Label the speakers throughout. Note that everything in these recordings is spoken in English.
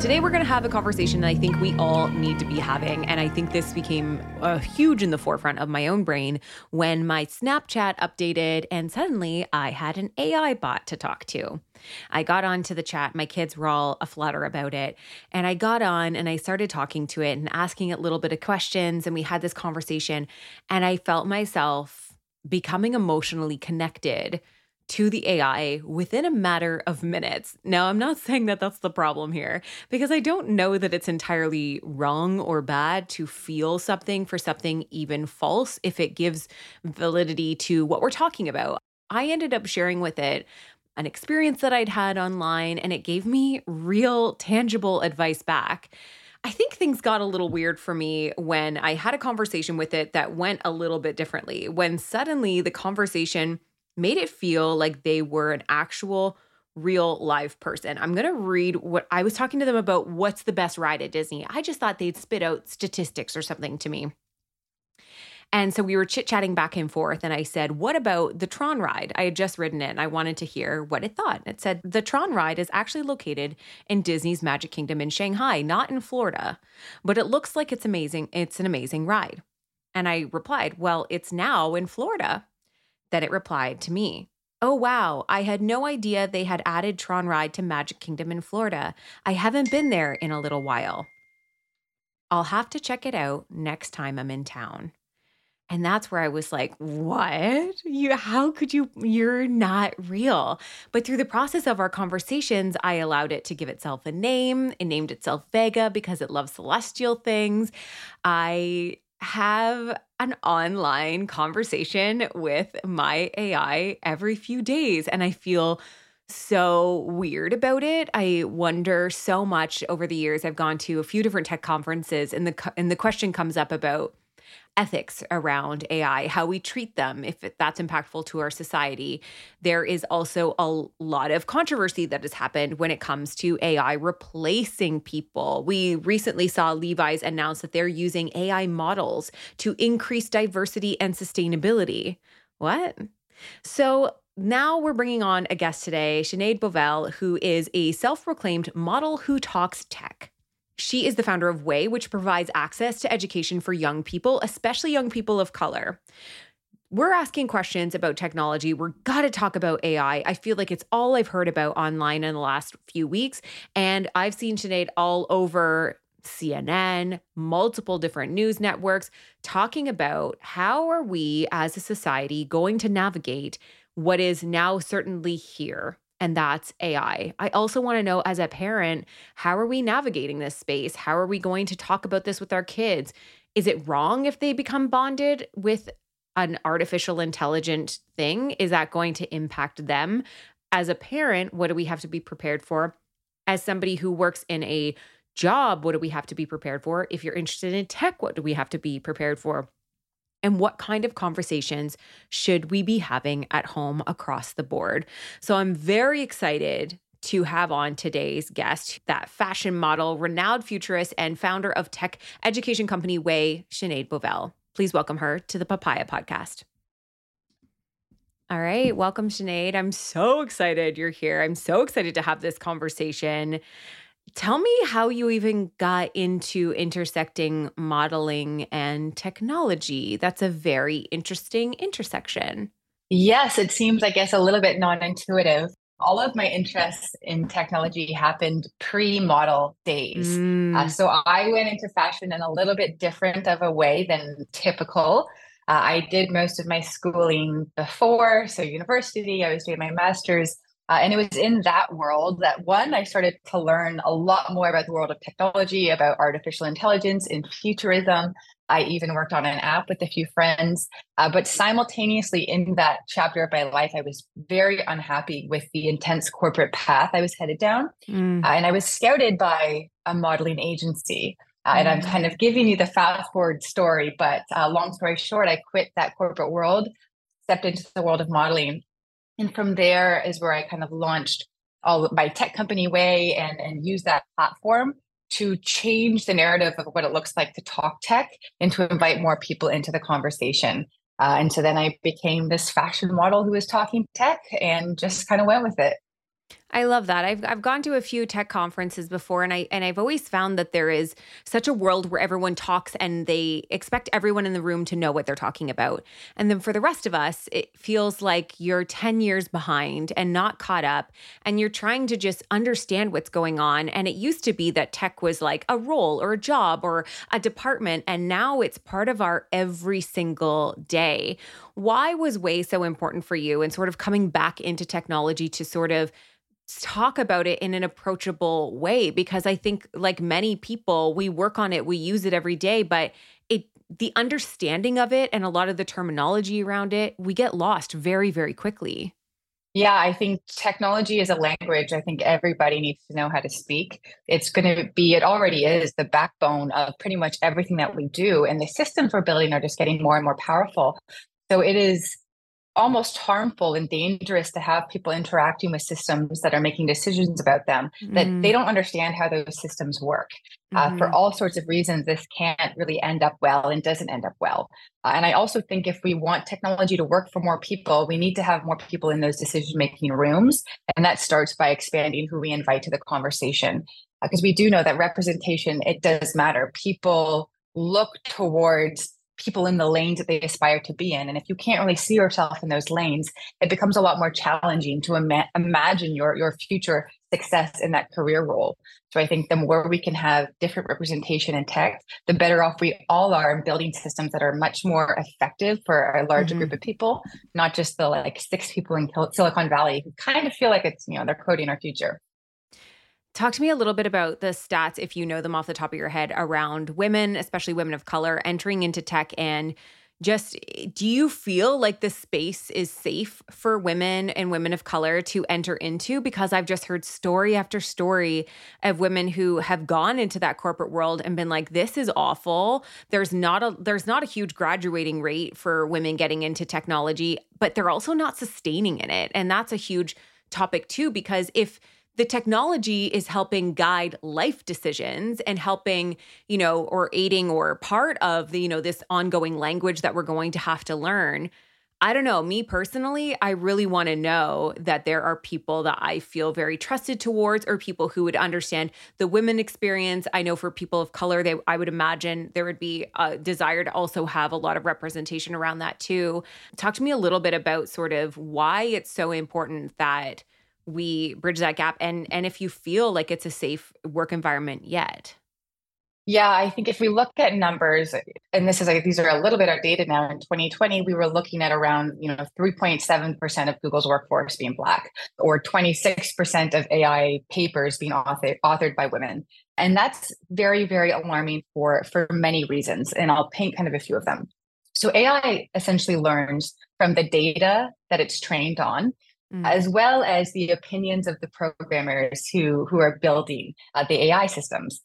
Speaker 1: Today, we're going to have a conversation that I think we all need to be having. And I think this became uh, huge in the forefront of my own brain when my Snapchat updated and suddenly I had an AI bot to talk to. I got onto the chat. My kids were all aflutter about it. And I got on and I started talking to it and asking it a little bit of questions. And we had this conversation. And I felt myself becoming emotionally connected to the AI within a matter of minutes. Now, I'm not saying that that's the problem here because I don't know that it's entirely wrong or bad to feel something for something even false if it gives validity to what we're talking about. I ended up sharing with it an experience that I'd had online and it gave me real tangible advice back. I think things got a little weird for me when I had a conversation with it that went a little bit differently. When suddenly the conversation made it feel like they were an actual real live person. I'm going to read what I was talking to them about what's the best ride at Disney. I just thought they'd spit out statistics or something to me. And so we were chit chatting back and forth. And I said, What about the Tron ride? I had just ridden it and I wanted to hear what it thought. It said, The Tron ride is actually located in Disney's Magic Kingdom in Shanghai, not in Florida, but it looks like it's amazing. It's an amazing ride. And I replied, Well, it's now in Florida. Then it replied to me. Oh, wow. I had no idea they had added Tron Ride to Magic Kingdom in Florida. I haven't been there in a little while. I'll have to check it out next time I'm in town. And that's where I was like, what? You how could you you're not real. But through the process of our conversations, I allowed it to give itself a name. It named itself Vega because it loves celestial things. I have an online conversation with my AI every few days. And I feel so weird about it. I wonder so much over the years. I've gone to a few different tech conferences, and the and the question comes up about ethics around AI, how we treat them, if that's impactful to our society. There is also a lot of controversy that has happened when it comes to AI replacing people. We recently saw Levi's announce that they're using AI models to increase diversity and sustainability. What? So, now we're bringing on a guest today, Sinead Bovell, who is a self proclaimed model who talks tech. She is the founder of Waye, which provides access to education for young people, especially young people of color. We're asking questions about technology. We're got to talk about AI. I feel like it's all I've heard about online in the last few weeks. And I've seen Sinead all over CNN, multiple different news networks talking about how are we as a society going to navigate what is now certainly here and that's AI. I also want to know as a parent, how are we navigating this space? How are we going to talk about this with our kids? Is it wrong if they become bonded with an artificial intelligent thing? Is that going to impact them? As a parent, what do we have to be prepared for? As somebody who works in a job, what do we have to be prepared for? If you're interested in tech, what do we have to be prepared for? And what kind of conversations should we be having at home across the board. So I'm very excited to have on today's guest, that fashion model, renowned futurist, and founder of tech education company Waye, Sinead Bovell. Please welcome her to the Papaya Podcast. All right. Welcome, Sinead. I'm so excited you're here. I'm so excited to have this conversation. Tell me how you even got into intersecting modeling and technology. That's a very interesting intersection.
Speaker 2: Yes, it seems, I guess, a little bit non intuitive. All of my interests in technology happened pre model days. Uh, mm. Uh, so I went into fashion in a little bit different of a way than typical. Uh, I did most of my schooling before, so university, I was doing my master's uh, and it was in that world that one, I started to learn a lot more about the world of technology, about artificial intelligence and futurism. I even worked on an app with a few friends. Uh, but simultaneously, in that chapter of my life, I was very unhappy with the intense corporate path I was headed down. Mm. Uh, and I was scouted by a modeling agency. Uh, and I'm mm. kind of giving you the fast forward story, but uh, long story short, I quit that corporate world, stepped into the world of modeling, and from there is where I kind of launched all my tech company Waye and, and use that platform to change the narrative of what it looks like to talk tech and to invite more people into the conversation. Uh, and so then I became this fashion model who was talking tech and just kind of went with it.
Speaker 1: I love that. I've I've gone to a few tech conferences before and I and I've always found that there is such a world where everyone talks and they expect everyone in the room to know what they're talking about. And then for the rest of us, it feels like you're 10 years behind and not caught up and you're trying to just understand what's going on and it used to be that tech was like a role or a job or a department and now it's part of our every single day. Why was Waye so important for you and sort of coming back into technology to sort of talk about it in an approachable way because I think like many people we work on it we use it every day but it the understanding of it and a lot of the terminology around it we get lost very very quickly.
Speaker 2: Yeah, I think technology is a language I think everybody needs to know how to speak. It's going to be, it already is the backbone of pretty much everything that we do. And the systems we're building are just getting more and more powerful. So it is almost harmful and dangerous to have people interacting with systems that are making decisions about them mm. that they don't understand how those systems work uh, mm. for mm-hmm. all sorts of reasons this can't really end up well and doesn't end up well uh, and i also think if we want technology to work for more people we need to have more people in those decision making rooms and that starts by expanding who we invite to the conversation because uh, we do know that representation it does matter people look towards people in the lanes that they aspire to be in. And if you can't really see yourself in those lanes, it becomes a lot more challenging to ima- imagine your, your future success in that career role. So I think the more we can have different representation in tech, the better off we all are in building systems that are much more effective for a larger mm-hmm. group of people, not just the like six people in Silicon Valley who kind of feel like it's, you know, they're coding our future.
Speaker 1: Talk to me a little bit about the stats, if you know them off the top of your head, around women, especially women of color, entering into tech. And just do you feel like the space is safe for women and women of color to enter into? Because I've just heard story after story of women who have gone into that corporate world and been like, this is awful. There's not a there's not a huge graduating rate for women getting into technology, but they're also not sustaining in it. And that's a huge topic too, because if the technology is helping guide life decisions and helping, you know, or aiding or part of the, you know, this ongoing language that we're going to have to learn. I don't know, me personally, I really want to know that there are people that I feel very trusted towards or people who would understand the women experience. I know for people of color, they I would imagine there would be a desire to also have a lot of representation around that too. Talk to me a little bit about sort of why it's so important that we bridge that gap and and if you feel like it's a safe work environment yet.
Speaker 2: Yeah i think if we look at numbers and this is like these are a little bit outdated now in 2020 we were looking at around you know 3.7% of google's workforce being black or 26% of ai papers being author, authored by women. And that's very very alarming for for many reasons and i'll paint kind of a few of them. So ai essentially learns from the data that it's trained on mm. as well as the opinions of the programmers who who are building uh, the AI systems.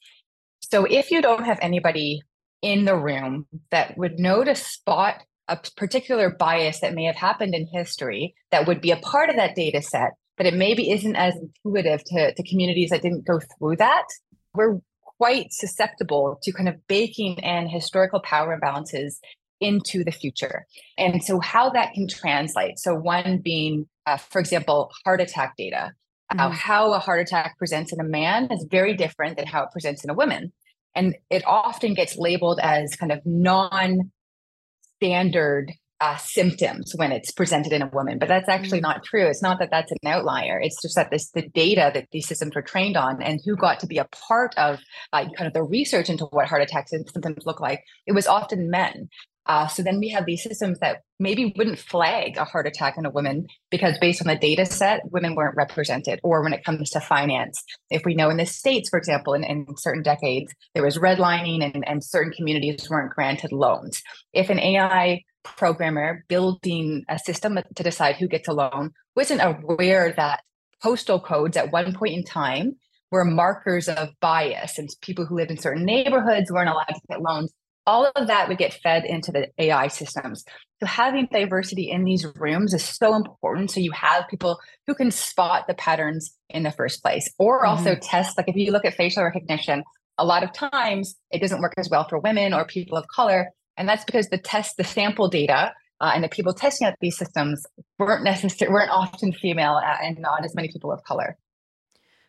Speaker 2: So if you don't have anybody in the room that would know to spot a particular bias that may have happened in history that would be a part of that data set but it maybe isn't as intuitive to, to communities that didn't go through that. We're quite susceptible to kind of baking in historical power imbalances into the future. And so, how that can translate. So, one being, uh, for example, heart attack data. Mm-hmm. How a heart attack presents in a man is very different than how it presents in a woman. And it often gets labeled as kind of non standard uh, symptoms when it's presented in a woman, but that's actually mm. not true. It's not that that's an outlier. It's just that this the data that these systems were trained on and who got to be a part of uh, kind of the research into what heart attacks and symptoms look like. It was often men. Uh, so then we have these systems that maybe wouldn't flag a heart attack in a woman because based on the data set, women weren't represented. Or when it comes to finance, if we know in the States, for example, in, in certain decades, there was redlining and, and certain communities weren't granted loans. If an AI programmer building a system to decide who gets a loan wasn't aware that postal codes at one point in time were markers of bias and people who lived in certain neighborhoods weren't allowed to get loans all of that would get fed into the AI systems. So having diversity in these rooms is so important. So you have people who can spot the patterns in the first place, or mm-hmm. also test. Like if you look at facial recognition, a lot of times it doesn't work as well for women or people of color, and that's because the test, the sample data, uh, and the people testing out these systems weren't necessarily weren't often female uh, and not as many people of color.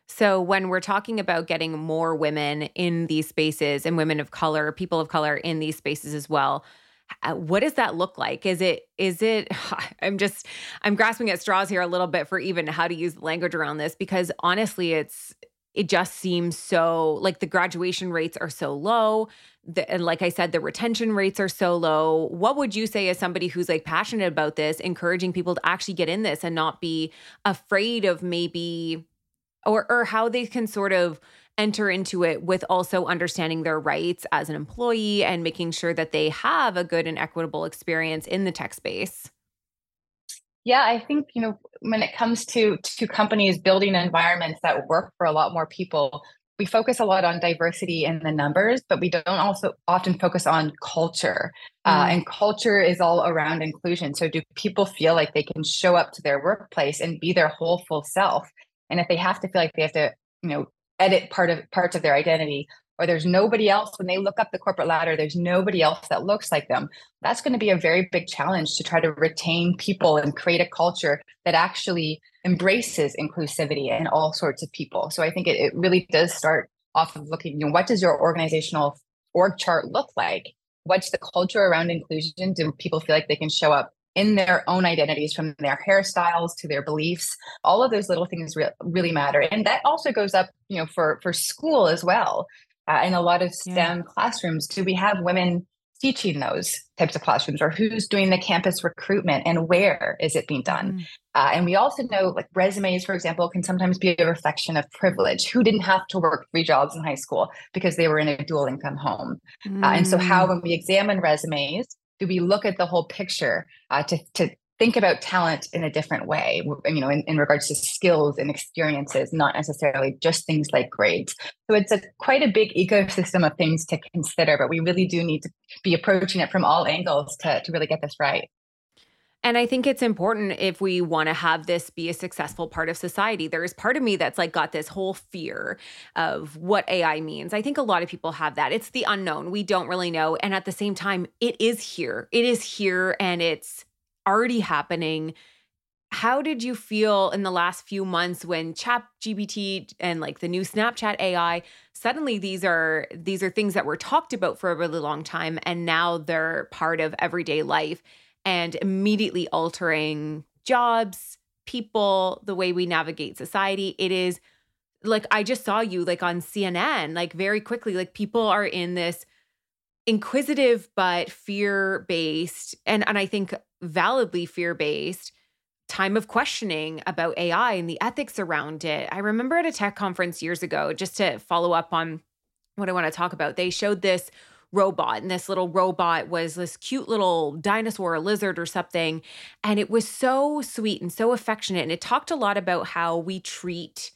Speaker 1: So, when we're talking about getting more women in these spaces and women of color, people of color in these spaces as well, uh, what does that look like? Is it, is it, I'm just, I'm grasping at straws here a little bit for even how to use the language around this because honestly, it's, it just seems so like the graduation rates are so low. The, and like I said, the retention rates are so low. What would you say as somebody who's like passionate about this, encouraging people to actually get in this and not be afraid of maybe or or how they can sort of enter into it with also understanding their rights as an employee and making sure that they have a good and equitable experience in the tech space.
Speaker 2: Yeah i think you know when it comes to to companies building environments that work for a lot more people we focus a lot on diversity in the numbers but we don't also often focus on culture. Mm. uh, and culture is all around inclusion. So do people feel like they can show up to their workplace and be their whole full self and if they have to feel like they have to you know edit part of parts of their identity or there's nobody else when they look up the corporate ladder there's nobody else that looks like them that's going to be a very big challenge to try to retain people and create a culture that actually embraces inclusivity and all sorts of people. So i think it, it really does start off of looking you know what does your organizational org chart look like? What's the culture around inclusion? Do people feel like they can show up in their own identities from their hairstyles to their beliefs all of those little things re- really matter and that also goes up you know for for school as well uh, in a lot of stem yeah. classrooms do we have women teaching those types of classrooms or who's doing the campus recruitment and where is it being done mm. uh, and we also know like resumes for example can sometimes be a reflection of privilege who didn't have to work three jobs in high school because they were in a dual income home mm. uh, and so how mm. when we examine resumes do we look at the whole picture uh, to, to think about talent in a different way you know in, in regards to skills and experiences not necessarily just things like grades. So it's a quite a big ecosystem of things to consider but we really do need to be approaching it from all angles to, to really get this right
Speaker 1: and I think it's important if we want to have this be a successful part of society. There is part of me that's like got this whole fear of what AI means. I think a lot of people have that. It's the unknown. We don't really know. And at the same time, it is here. It is here and it's already happening. How did you feel in the last few months when Chat GPT and like the new Snapchat AI suddenly these are these are things that were talked about for a really long time and now they're part of everyday life? And immediately altering jobs, people, the way we navigate society. It is like I just saw you like on CNN, like very quickly, like people are in this inquisitive but fear-based and and I think validly fear-based time of questioning about AI and the ethics around it. I remember at a tech conference years ago, just to follow up on what I want to talk about, they showed this robot. And this little robot was this cute little dinosaur, a lizard or something. And it was so sweet and so affectionate. And it talked a lot about how we treat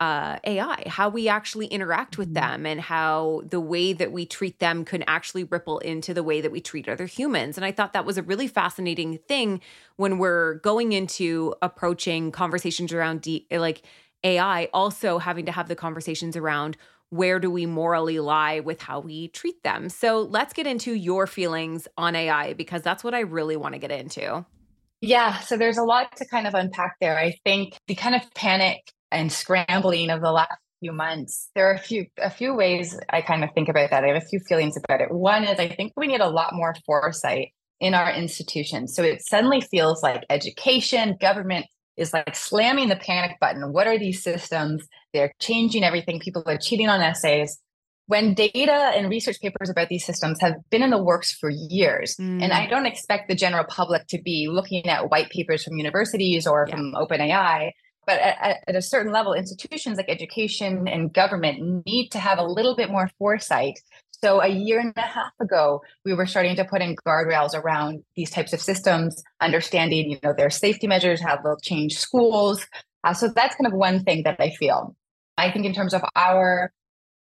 Speaker 1: uh, AI, how we actually interact with
Speaker 2: Mm-hmm.
Speaker 1: them, and how the way that we treat them can actually ripple into the way that we treat other humans. And I thought that was a really fascinating thing when we're going into approaching conversations around de- like AI, also having to have the conversations around where do we morally lie with how we treat them. So let's get into your feelings on AI because that's what I really want to get into.
Speaker 2: Yeah, so there's a lot to kind of unpack there. I think the kind of panic and scrambling of the last few months, there are a few a few ways I kind of think about that. I have a few feelings about it. One is I think we need a lot more foresight in our institutions. So it suddenly feels like education, government is like slamming the panic button. What are these systems? They're changing everything. People are cheating on essays. When data and research papers about these systems have been in the works for years, and I mm. don't expect the general public to be looking at white papers from universities or
Speaker 1: Yeah.
Speaker 2: from OpenAI, but at, at a certain level, institutions like education and government need to have a little bit more foresight. So a year and a half ago, we were starting to put in guardrails around these types of systems, understanding, you know, their safety measures, how they'll change schools. Uh, so that's kind of one thing that I feel. I think in terms of our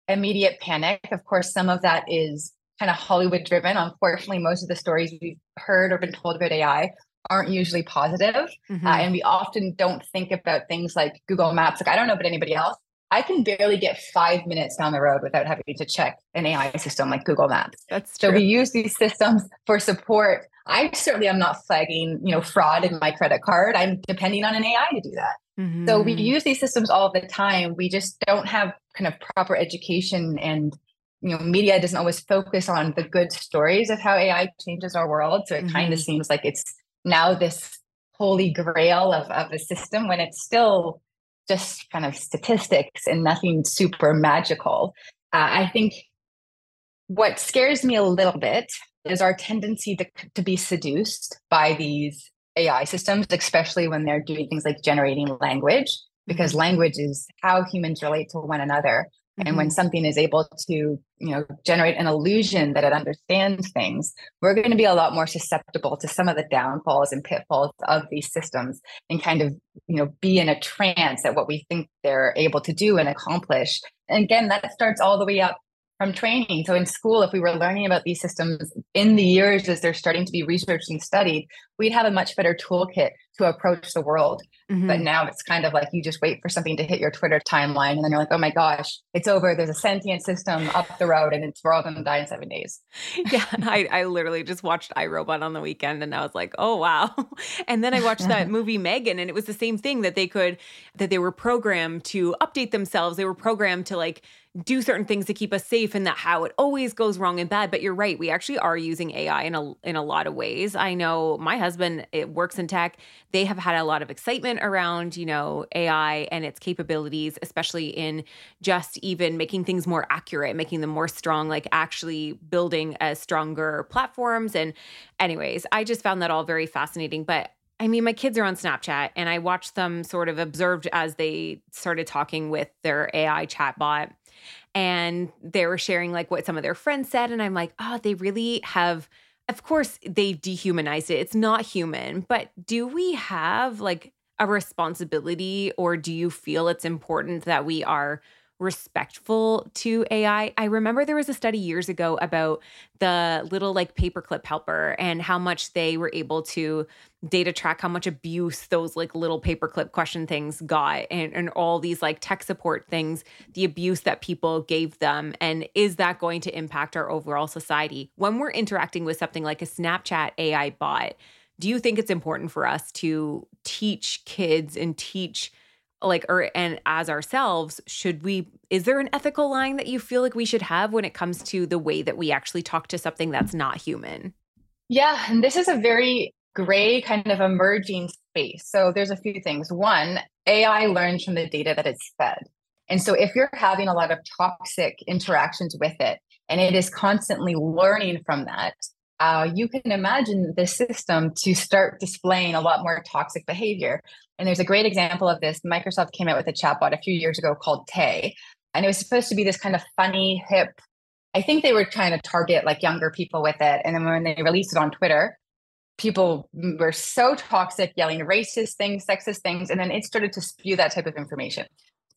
Speaker 2: immediate panic, of course, some of that is kind of Hollywood driven. Unfortunately, most of the stories we've heard or been told about AI aren't usually positive.
Speaker 1: Mhm.
Speaker 2: Uh, and we often don't think about things like Google Maps. Like, I don't know about anybody else. I can barely get five minutes down the road without having to check an AI system like Google Maps.
Speaker 1: That's true.
Speaker 2: So we use these systems for support. I certainly am not flagging, you know, fraud in my credit card. I'm depending on an AI to do that. So we
Speaker 1: Mhm.
Speaker 2: use these systems all the time. We just don't have kind of proper education and you know, media doesn't always focus on the good stories of how AI changes our world. So it kind
Speaker 1: Mhm.
Speaker 2: of seems like it's now this holy grail of, of a system when it's still just kind of statistics and nothing super magical. Uh, I think what scares me a little bit is our tendency to, to be seduced by these AI systems, especially when they're doing things like generating language, because language is how humans relate to one another. And when mm-hmm. something is able to, you know, generate an illusion that it understands things, we're going to be a lot more susceptible to some of the downfalls and pitfalls of these systems and kind of, you know, be in a trance at what we think they're able to do and accomplish. And again, that starts all the way up from training. So in school, if we were learning about these systems in the years as they're starting to be researched and studied, we'd have a much better toolkit to approach the world.
Speaker 1: Mhm.
Speaker 2: But now it's kind of like you just wait for something to hit your Twitter timeline, and then you're like, oh my gosh, it's over. There's a sentient system up the road, and it's we're all going to die in seven days.
Speaker 1: yeah, I, I literally just watched iRobot on the weekend and I was like, oh wow. And then I watched that movie M3GAN and it was the same thing that they could that they were programmed to update themselves. They were programmed to like do certain things to keep us safe and that how it always goes wrong and bad. But you're right, we actually are using AI in a in a lot of ways. I know my husband it works in tech. They have had a lot of excitement around, you know, AI and its capabilities, especially in just even making things more accurate, making them more strong, like actually building a stronger platforms. And anyways, I just found that all very fascinating. But I mean, my kids are on Snapchat and I watched them sort of observed as they started talking with their AI chatbot. And they were sharing like what some of their friends said. And I'm like, oh, they really have, of course, they dehumanized it. It's not human, but do we have like a responsibility or do you feel it's important that we are respectful to AI. I remember there was a study years ago about the little like paperclip helper and how much they were able to data track how much abuse those like little paperclip question things got and, and all these like tech support things, the abuse that people gave them. And is that going to impact our overall society? When we're interacting with something like a Snapchat AI bot, do you think it's important for us to teach kids and teach like or and as ourselves should we is there an ethical line that you feel like we should have when it comes to the way that we actually talk to something that's not human
Speaker 2: Yeah, and this is a very gray kind of emerging space. So there's a few things. One, AI learns from the data that it's fed. And so if you're having a lot of toxic interactions with it and it is constantly learning from that, uh, you can imagine the system to start displaying a lot more toxic behavior. And there's a great example of this. Microsoft came out with a chatbot a few years ago called Tay, and it was supposed to be this kind of funny, hip. I think they were trying to target like younger people with it. And then when they released it on Twitter, people were so toxic, yelling racist things, sexist things, and then it started to spew that type of information.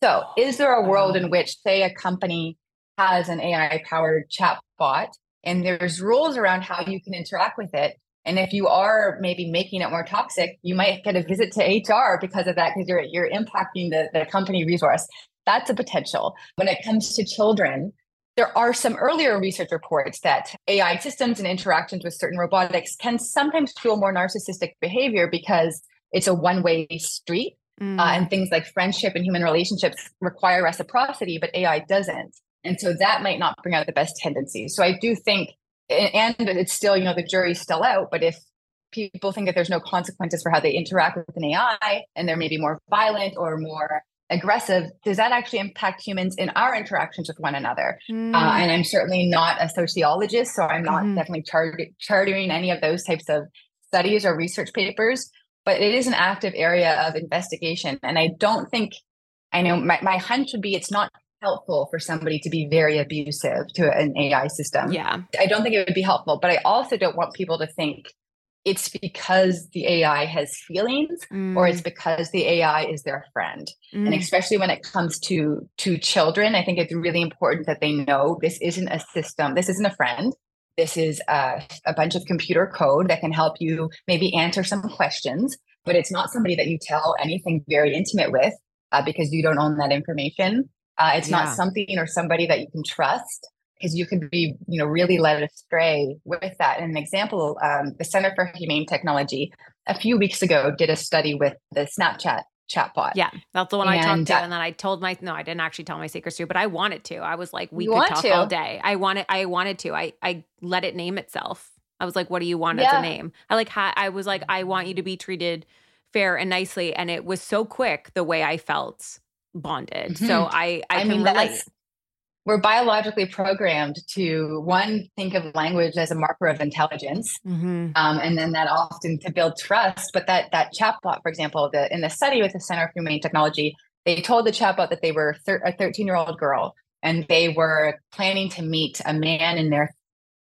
Speaker 2: So, is there a world in which, say, a company has an AI powered chatbot and there's rules around how you can interact with it? And if you are maybe making it more toxic, you might get a visit to HR because of that, because you're you're impacting the, the company resource. That's a potential. When it comes to children, there are some earlier research reports that AI systems and interactions with certain robotics can sometimes fuel more narcissistic behavior because it's a one way street. Mm. Uh, and things like friendship and human relationships require reciprocity, but AI doesn't. And so that might not bring out the best tendencies. So I do think, and it's still, you know, the jury's still out, but if people think that there's no consequences for how they interact with an AI and they're maybe more violent or more aggressive, does that actually impact humans in our interactions with one another? Mm. Uh, and I'm certainly not a sociologist, so I'm not mm. definitely chart- chartering any of those types of studies or research papers, but it is an active area of investigation. And I don't think, I know my, my hunch would be it's not helpful for somebody to be very abusive to an AI system.
Speaker 1: Yeah.
Speaker 2: I don't think it would be helpful, but I also don't want people to think it's because the AI has feelings mm. or it's mm. because the AI is their friend. Mm. And especially when it comes to to children, I think it's really important that they know this isn't a system, this isn't a friend. This is a, a bunch of computer code that can help you maybe answer some questions, but it's not somebody that you tell anything very intimate with uh, because you don't own that information. Uh, it's yeah. not something or somebody that you can trust because you could be, you know, really led astray with that. And an example, um, the Center for Humane Technology a few weeks ago did a study with the Snapchat chatbot.
Speaker 1: Yeah, that's the one and, I talked to, uh, and then I told my no, I didn't actually tell my secrets to, but I wanted to. I was like, we could talk to. all day. I wanted, I wanted to. I I let it name itself. I was like, what do you want yeah. as a name? I like, ha- I was like, I want you to be treated fair and nicely, and it was so quick the way I felt bonded. Mm-hmm. So I I, I can mean, relate
Speaker 2: we're biologically programmed to one think of language as a marker of intelligence mm-hmm. um, and then that often to build trust but that that chatbot for example the, in the study with the center for humane technology they told the chatbot that they were thir- a 13 year old girl and they were planning to meet a man in their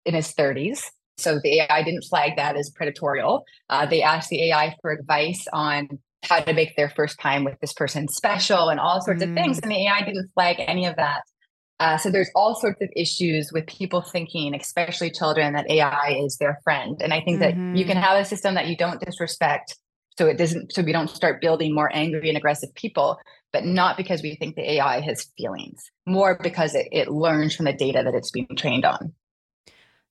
Speaker 2: in his 30s so the ai didn't flag that as predatorial uh, they asked the ai for advice on how to make their first time with this person special and all sorts mm. of things mm. and the ai didn't flag any of that uh, so there's all sorts of issues with people thinking, especially children, that AI is their friend. And I think mm-hmm. that you can mm-hmm. have a system that you don't disrespect, so it doesn't, so we don't start building more angry and aggressive people, but not because we think the AI has feelings, more because it, it learns from the data that it's being trained on.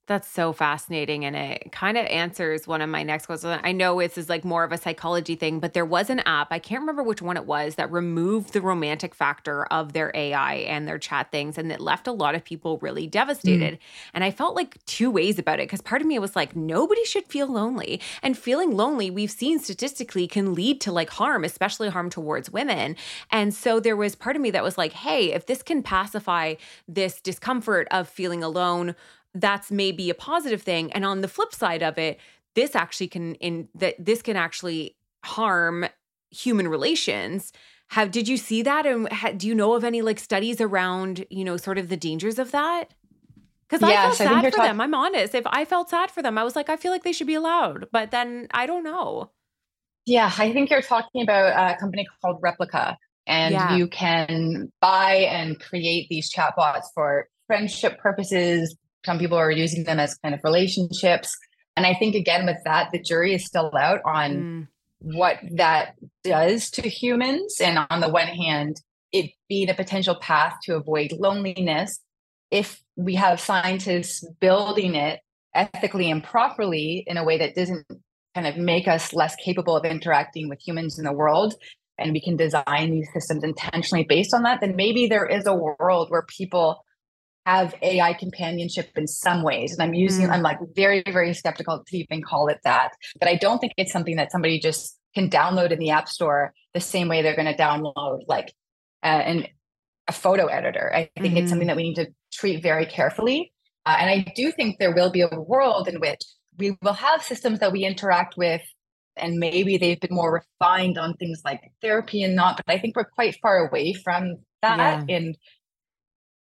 Speaker 1: That's so fascinating. And it kind of answers one of my next questions. I know this is like more of a psychology thing, but there was an app, I can't remember which one it was, that removed the romantic factor of their AI and their chat things. And it left a lot of people really devastated. Mm. And I felt like two ways about it because part of me was like, nobody should feel lonely. And feeling lonely, we've seen statistically, can lead to like harm, especially harm towards women. And so there was part of me that was like, hey, if this can pacify this discomfort of feeling alone, that's maybe a positive thing and on the flip side of it this actually can in that this can actually harm human relations have did you see that and ha, do you know of any like studies around you know sort of the dangers of that because yes, I felt sad for talk- them. I'm honest. If I felt sad for them, I was like, I feel like they should be allowed. But then I don't know.
Speaker 2: Yeah, I think you're talking about a company called Replika, and yeah. you can buy and create these chatbots for friendship purposes, some people are using them as kind of relationships. And I think, again, with that, the jury is still out on mm. what that does to humans. And on the one hand, it being a potential path to avoid loneliness. If we have scientists building it ethically and properly in a way that doesn't kind of make us less capable of interacting with humans in the world, and we can design these systems intentionally based on that, then maybe there is a world where people have AI companionship in some ways. And I'm using, mm. I'm like very, very skeptical to even call it that. But I don't think it's something that somebody just can download in the App Store the same way they're going to download like uh, an, a photo editor. I think mm-hmm. it's something mm-hmm. that we need to treat very carefully. Uh, and I do think there will be a world in which we will have systems that we interact with and maybe they've been more refined on things like therapy and not but i think we're quite far away from that yeah. and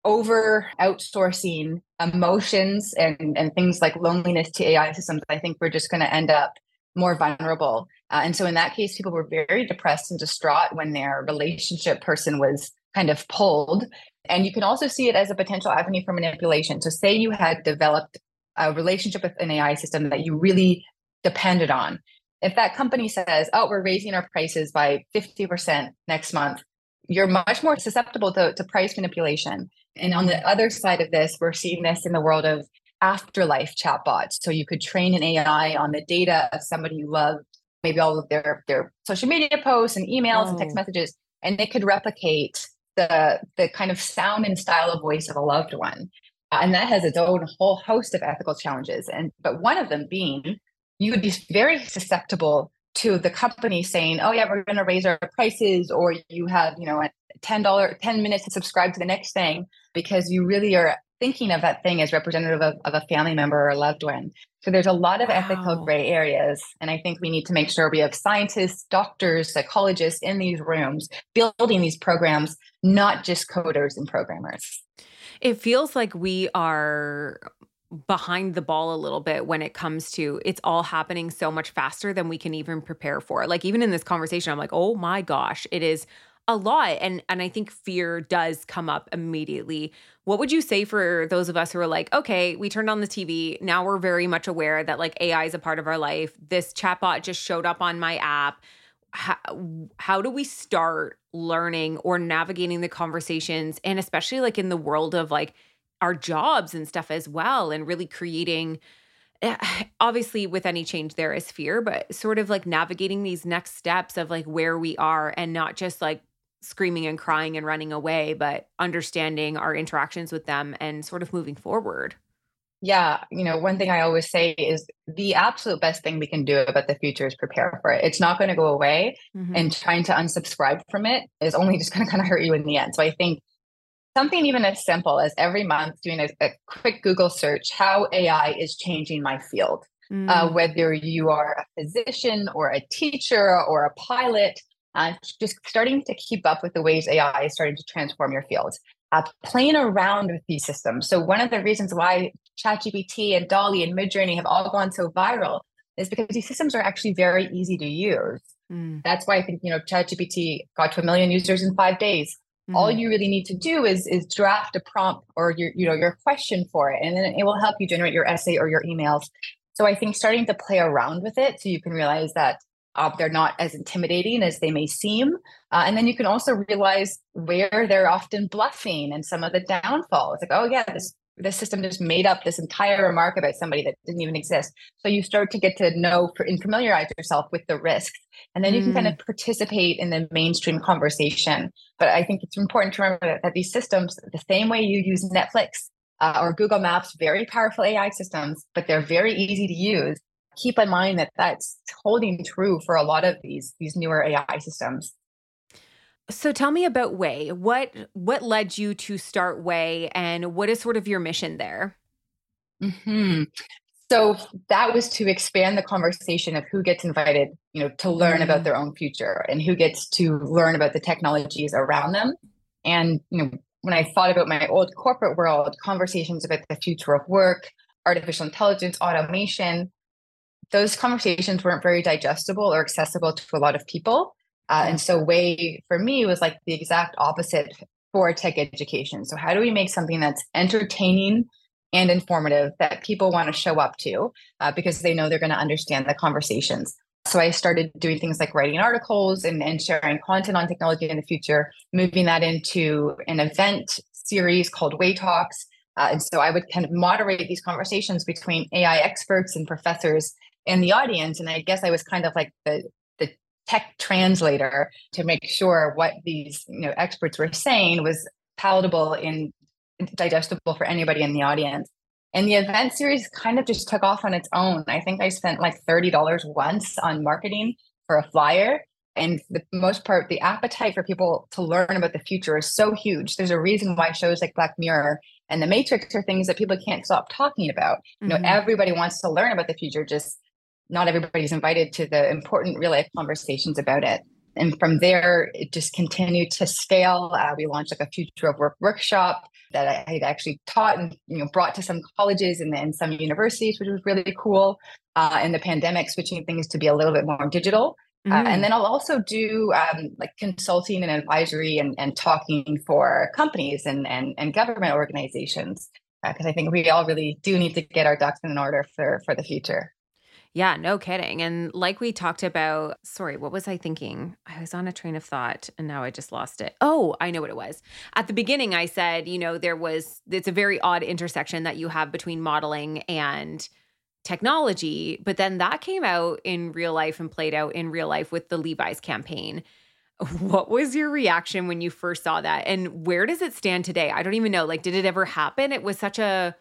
Speaker 2: over outsourcing emotions and, and things like loneliness to AI systems, I think we're just going to end up more vulnerable. Uh, and so in that case, people were very depressed and distraught when their relationship person was kind of pulled. And you can also see it as a potential avenue for manipulation. So, say you had developed a relationship with an AI system that you really depended on. If that company says, oh, we're raising our prices by 50% next month, you're much more susceptible to, to price manipulation. And on the other side of this, we're seeing this in the world of afterlife chatbots. So you could train an AI on the data of somebody you love, maybe all of their, their social media posts and emails oh. and text oh. messages, and it could replicate the, the kind of sound and style of voice of a loved one. Uh, and that has its own whole host of ethical challenges. And but one of them being you would be very susceptible to the company saying, "Oh yeah, we're going to raise our prices," or you have you know a ten dollar ten minutes to subscribe to the next thing because you really are thinking of that thing as representative of, of a family member or a loved one. So there's a lot of wow. ethical gray areas, and I think we need to make sure we have scientists, doctors, psychologists in these rooms building these programs, not just coders and programmers.
Speaker 1: It feels like we are behind the ball a little bit when it comes to it's all happening so much faster than we can even prepare for. Like even in this conversation I'm like, "Oh my gosh, it is a lot." And and I think fear does come up immediately. What would you say for those of us who are like, "Okay, we turned on the TV, now we're very much aware that like AI is a part of our life. This chatbot just showed up on my app." How, how do we start learning or navigating the conversations and especially like in the world of like our jobs and stuff as well and really creating eh, obviously with any change there is fear but sort of like navigating these next steps of like where we are and not just like screaming and crying and running away but understanding our interactions with them and sort of moving forward.
Speaker 2: Yeah you know one thing i always say is the absolute best thing we can do about the future is prepare for it. It's not going to go away mm-hmm. and trying to unsubscribe from it is only just going to kind of hurt you in the end. So i think something even as simple as every month doing a, a quick Google search how AI is changing my field. Uh, mm. Uh, whether you are a physician or a teacher or a pilot, uh, just starting to keep up with the ways AI is starting to transform your field. Uh, playing around with these systems. So one of the reasons why ChatGPT and DALL-E and Midjourney have all gone so viral is because these systems are actually very easy to use. Mm. That's why I think you know ChatGPT got to a million users in five days. Mm-hmm. All you really need to do is is draft a prompt or your you know your question for it, and then it will help you generate your essay or your emails. So I think starting to play around with it, so you can realize that uh, they're not as intimidating as they may seem, uh, and then you can also realize where they're often bluffing and some of the downfalls. Like, oh yeah, this the system just made up this entire remark about somebody that didn't even exist. So you start to get to know and familiarize yourself with the risks, and then you mm. can kind of mm. participate in the mainstream conversation. But I think it's important to remember that, that these systems, the same way you use Netflix uh, or Google Maps, very powerful AI systems, but they're very easy to use. Keep in mind that that's holding true for a lot of these these newer AI systems.
Speaker 1: So tell me about Waye. What what led you to start Waye, and what is sort of your mission there?
Speaker 2: Hmm. So that was to expand the conversation of who gets invited, you know, to learn mm. about their own future and who gets to learn about the technologies around them. And you know, when I thought about my old corporate world, conversations about the future of work, artificial intelligence, automation, those conversations weren't very digestible or accessible to a lot of people. Uh, and so, Waye for me was like the exact opposite for tech education. So, how do we make something that's entertaining and informative that people want to show up to uh, because they know they're going to understand the conversations? So, I started doing things like writing articles and, and sharing content on technology in the future, moving that into an event series called Waye Talks. Uh, and so, I would kind of moderate these conversations between AI experts and professors in the audience. And I guess I was kind of like the tech translator to make sure what these you know experts were saying was palatable and digestible for anybody in the audience. And the event series kind of just took off on its own. I think I spent like $30 once on marketing for a flyer. And the most part, the appetite for people to learn about the future is so huge. There's a reason why shows like Black Mirror and The Matrix are things that people can't stop talking about. Mm-hmm. You know, mm-hmm. everybody wants to learn about the future, just not everybody's invited to the important real life conversations about it. And from there, it just continued to scale. Uh, we launched like a future of work workshop that I had actually taught and you know brought to some colleges and then some universities, which was really cool. Uh, in the pandemic, switching things to be a little bit more digital Mm. Uh, and then I'll also do um, like consulting and advisory and, and talking for companies and, and, and government organizations because uh, I think we all really do need to get our ducks in order for for the future.
Speaker 1: Yeah, no kidding. And like we talked about, sorry, what was I thinking? I was on a train of thought and now I just lost it. Oh, I know what it was. At the beginning, I said, you know, there was, it's a very odd intersection that you have between modeling and technology. But then that came out in real life and played out in real life with the Levi's campaign. What was your reaction when you first saw that? And where does it stand today? I don't even know. Like, did it ever happen? It was such a,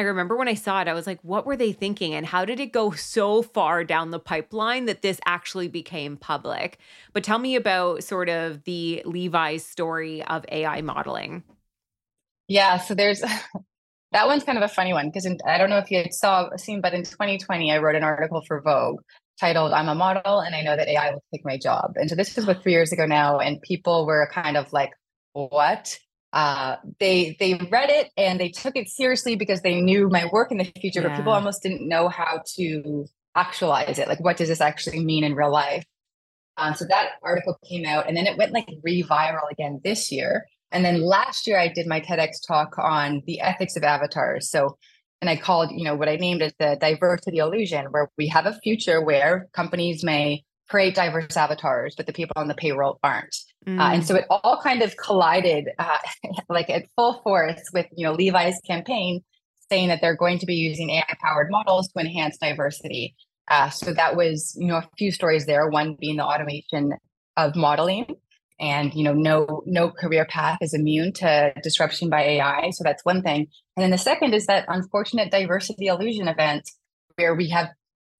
Speaker 1: I remember when I saw it, I was like, what were they thinking? And how did it go so far down the pipeline that this actually became public? But tell me about sort of the Levi's story of AI modeling.
Speaker 2: Yeah, so there's that one's kind of a funny one because I don't know if you had saw seen, but in 2020, I wrote an article for Vogue titled "I'm a model and I know that AI will take my job." And so this was about three years ago now, and people were kind of like, "What?" Uh, they they read it and they took it seriously because they knew my work in the future, yeah. but people almost didn't know how to actualize it. Like, what does this actually mean in real life? Um, so that article came out, and then it went like re-viral again this year. And then last year, I did my TEDx talk on the ethics of avatars. So, and I called, you know, what I named it the diversity illusion, where we have a future where companies may create diverse avatars, but the people on the payroll aren't. Mm. Uh, and so it all kind of collided uh, like at full force with, you know, Levi's campaign saying that they're going to be using AI powered models to enhance diversity. Uh, so that was, you know, a few stories there. One being the automation of modeling, and you know, no no career path is immune to disruption by AI. So that's one thing. And then the second is that unfortunate diversity illusion event where we have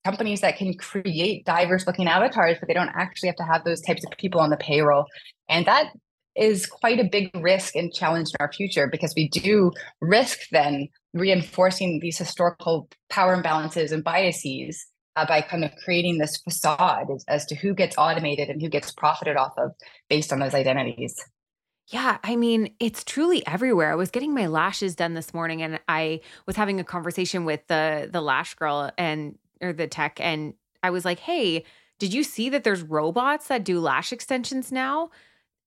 Speaker 2: companies that can create diverse looking avatars, but they don't actually have to have those types of people on the payroll. And that is quite a big risk and challenge in our future because we do risk then reinforcing these historical power imbalances and biases uh, by kind of creating this facade as, as to who gets automated and who gets profited off of based on those identities.
Speaker 1: Yeah, I mean, it's truly everywhere. I was getting my lashes done this morning and I was having a conversation with the the lash girl and or the tech and I was like, "Hey, did you see that there's robots that do lash extensions now?"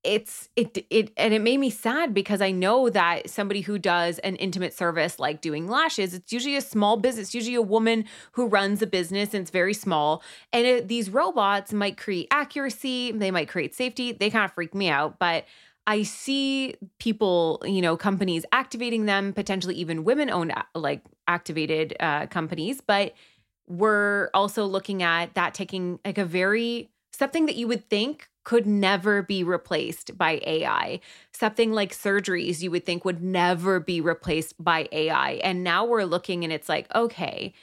Speaker 1: It's it it and it made me sad because I know that somebody who does an intimate service like doing lashes, it's usually a small business, usually a woman who runs a business and it's very small. And it, these robots might create accuracy, they might create safety. They kind of freak me out, but I see people, you know, companies activating them, potentially even women owned like activated uh, companies, but we're also looking at that taking like a very something that you would think could never be replaced by AI. Something like surgeries you would think would never be replaced by AI. And now we're looking and it's like, okay,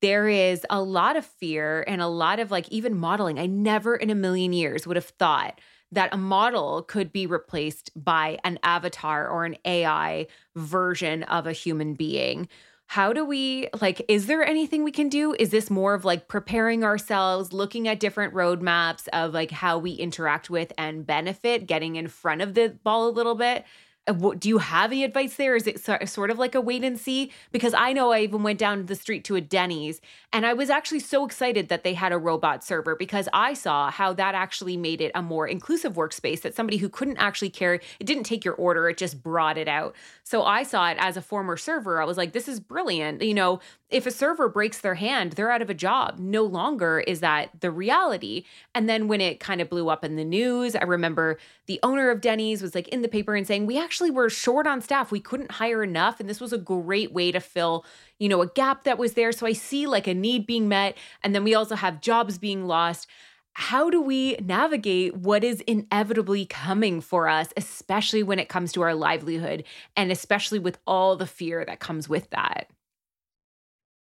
Speaker 1: there is a lot of fear and a lot of like even modeling. I never in a million years would have thought that a model could be replaced by an avatar or an AI version of a human being how do we like is there anything we can do? Is this more of like preparing ourselves looking at different roadmaps of like how we interact with and benefit getting in front of the ball a little bit Uh, do you have any advice there? Is it sort of like a wait and see? Because I know I even went down the street to a Denny's and I was actually so excited that they had a robot server because I saw how that actually made it a more inclusive workspace that somebody who couldn't actually carry it didn't take your order, it just brought it out. So I saw it as a former server. I was like, this is brilliant. You know, if a server breaks their hand, they're out of a job. No longer is that the reality. And then when it kind of blew up in the news, I remember the owner of Denny's was like in the paper and saying, We actually were short on staff. We couldn't hire enough. And this was a great way to fill, you know, a gap that was there. So I see like a need being met. And then we also have jobs being lost how do we navigate what is inevitably coming for us, especially when it comes to our livelihood and especially with all the fear that comes with that?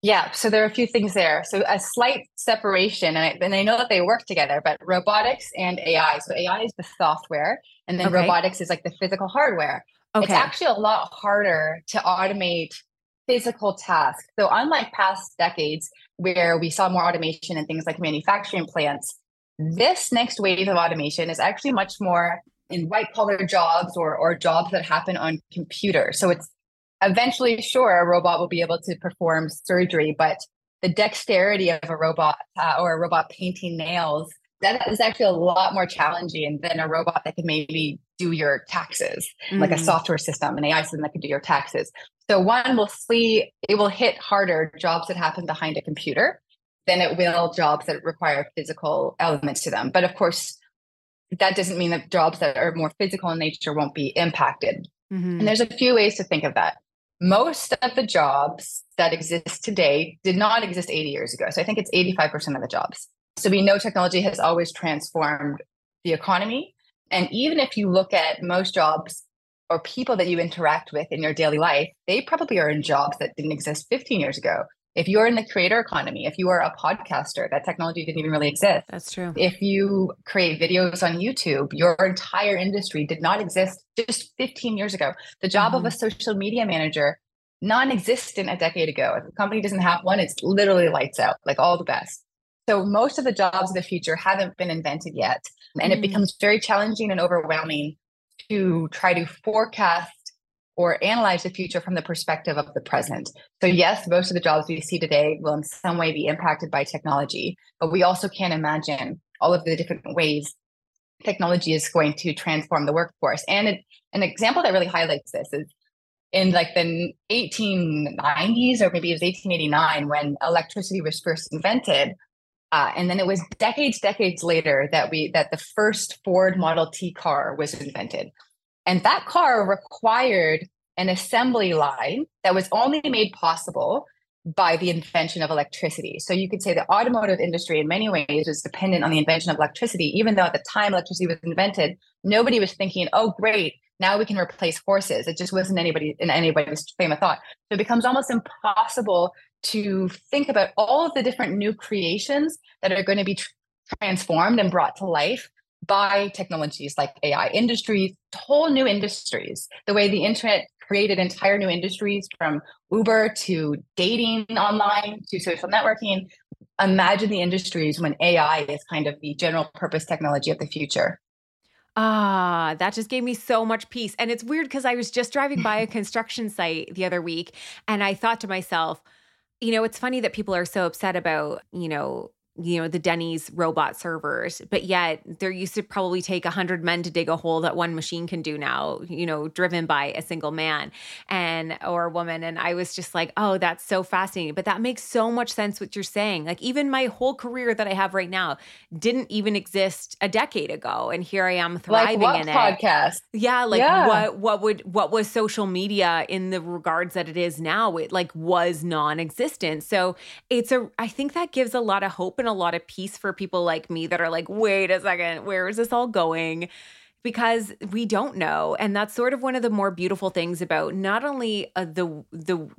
Speaker 2: Yeah, so there are a few things there. So a slight separation, and I, and I know that they work together, but robotics and AI. So AI is the software, and then okay. robotics is like the physical hardware. Okay. It's actually a lot harder to automate physical tasks. So unlike past decades where we saw more automation in things like manufacturing plants, this next wave of automation is actually much more in white collar jobs or or jobs that happen on computers. So it's eventually, sure, a robot will be able to perform surgery, but the dexterity of a robot uh, or a robot painting nails that is actually a lot more challenging than a robot that can maybe do your taxes, mm-hmm. like a mm. software system, an AI system that can do your taxes. So one will see it will hit harder jobs that happen behind a computer than it will jobs that require physical elements to them. But of course, that doesn't mean that jobs that are more physical in nature won't be impacted. Mm-hmm. And there's a few ways to think of that. Most of the jobs that exist today did not exist 80 years ago. So I think it's 85% of the jobs. So we know technology has always transformed the economy. And even if you look at most jobs or people that you interact with in your daily life, they probably are in jobs that didn't exist 15 years ago. If you're in the creator economy, if you are a podcaster, that technology didn't even really exist.
Speaker 1: That's true.
Speaker 2: If you create videos on YouTube, your entire industry did not exist just 15 years ago. The job mm-hmm. of a mm-hmm. social media manager, non existent a decade ago. If a company doesn't have one, it's literally lights out, like all the best. So most of the jobs of the future haven't been invented yet. And mm. it becomes very challenging and overwhelming to try to forecast or analyze the future from the perspective of the present. So, yes, most of the jobs we see today will in some way be impacted by technology, but we also can't imagine all of the different ways technology is going to transform the workforce. And it, an example that really highlights this is in like the 1890s or maybe it was 1889 when electricity was first invented uh, and then it was decades, decades later that we that the first Ford Model T car was invented, and that car required an assembly line that was only made possible by the invention of electricity. So you could say the automotive industry, in many ways, was dependent on the invention of electricity. Even though at the time electricity was invented, nobody was thinking, "Oh, great, now we can replace horses." It just wasn't anybody in anybody's frame of thought. So it becomes almost impossible to think about all of the different new creations that are going to be tr- transformed and brought to life by technologies like AI industries, whole new industries. The way the internet created entire new industries from Uber to dating online to social networking. Imagine the industries when AI is kind of the general purpose technology of the future.
Speaker 1: Ah, that just gave me so much peace. And it's weird because I was just driving by a construction site the other week and I thought to myself, you know, it's funny that people are so upset about, you know, you know the denny's robot servers but yet there used to probably take 100 men to dig a hole that one machine can do now you know driven by a single man and or woman. And i was just like oh that's so fascinating. But that makes so much sense what you're saying. Like even my whole career that i have right now didn't even exist a decade ago and here i am thriving
Speaker 2: like
Speaker 1: in
Speaker 2: it. podcast?
Speaker 1: Yeah like yeah. what what would what was social media in the regards that it is now? It like was non-existent. So it's a i think that gives a lot of hope and a lot of peace for people like me that are like, wait a second, where is this all going? Because we don't know, and that's sort of one of the more beautiful things about not only uh, the the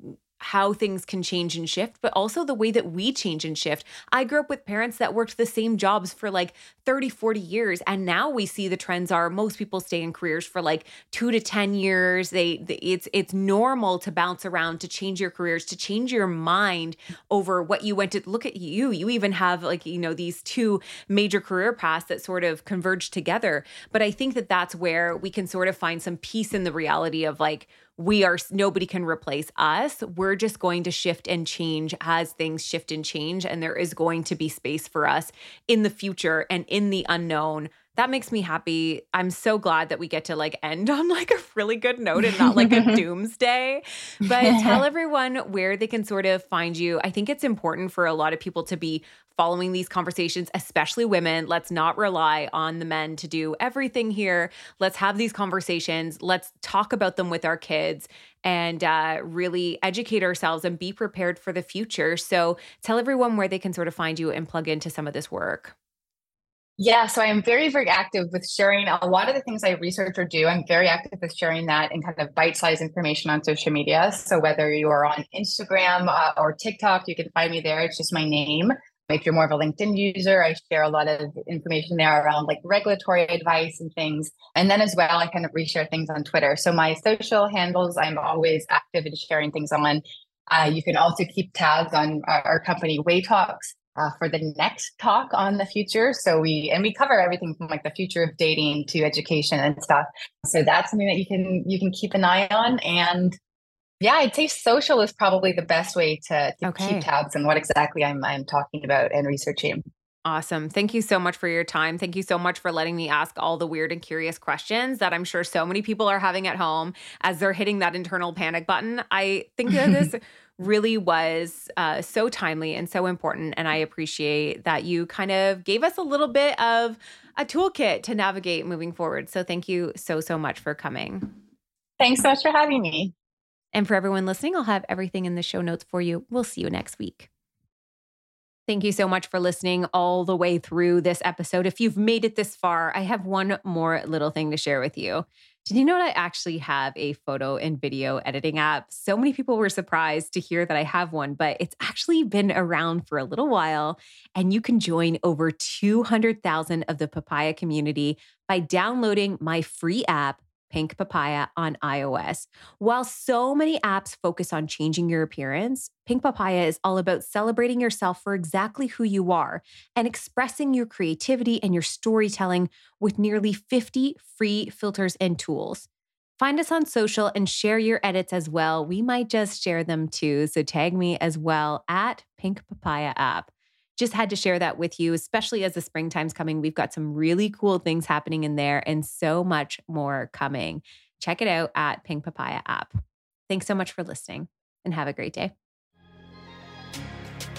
Speaker 1: how things can change and shift, but also the way that we change and shift. I grew up with parents that worked the same jobs for like 30, 40 years. And now we see the trends are most people stay in careers for like two to 10 years. They, they it's it's normal to bounce around, to change your careers, to change your mind over what you went to look at you. You even have like, you know, these two major career paths that sort of converge together. But I think that that's where we can sort of find some peace in the reality of like, we are nobody can replace us. We're just going to shift and change as things shift and change. And there is going to be space for us in the future and in the unknown. That makes me happy. I'm so glad that we get to like end on like a really good note and not like a doomsday. But tell everyone where they can sort of find you. I think it's important for a lot of people to be following these conversations, especially women. Let's not rely on the men to do everything here. Let's have these conversations. Let's talk about them with our kids and uh, really educate ourselves and be prepared for the future. So tell everyone where they can sort of find you and plug into some of this work.
Speaker 2: Yeah, so I am very, very active with sharing a lot of the things I research or do. I'm very active with sharing that in kind of bite sized information on social media. So whether you're on Instagram uh, or TikTok, you can find me there. It's just my name. If you're more of a LinkedIn user, I share a lot of information there around like regulatory advice and things. And then as well, I kind of reshare things on Twitter. So my social handles, I'm always active in sharing things on. Uh, you can also keep tabs on our, our company Waye Talks uh, for the next talk on the future. So we and we cover everything from like the future of dating to education and stuff. So that's something that you can you can keep an eye on and yeah, I'd say social is probably the best way to, to okay. keep tabs on what exactly I'm I'm talking about and researching.
Speaker 1: Awesome. Thank you so much for your time. Thank you so much for letting me ask all the weird and curious questions that I'm sure so many people are having at home as they're hitting that internal panic button. I think that this really was uh, so timely and so important. And I appreciate that you kind of gave us a little bit of a toolkit to navigate moving forward. So thank you so, so much for coming.
Speaker 2: Thanks so much for having me.
Speaker 1: And for everyone listening, I'll have everything in the show notes for you. We'll see you next week. Thank you so much for listening all the way through this episode. If you've made it this far, I have one more little thing to share with you. Did you know that I actually have a photo and video editing app? So many people were surprised to hear that I have one, but it's actually been around for a little while. And you can join over 200,000 of the papaya community by downloading my free app Pink Papaya on iOS. While so many apps focus on changing your appearance, Pink Papaya is all about celebrating yourself for exactly who you are and expressing your creativity and your storytelling with nearly 50 free filters and tools. Find us on social and share your edits as well. We might just share them too. So tag me as well at Pink Papaya app just had to share that with you, especially as the springtime's coming. We've got some really cool things happening in there and so much more coming. Check it out at Pink Papaya app. Thanks so much for listening and have a great day.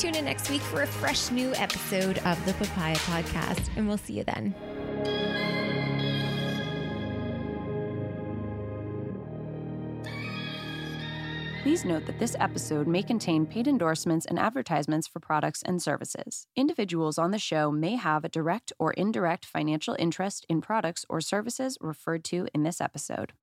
Speaker 1: Tune in next week for a fresh new episode of the Papaya Podcast, and we'll see you then. Please note that this episode may contain paid endorsements and advertisements for products and services. Individuals on the show may have a direct or indirect financial interest in products or services referred to in this episode.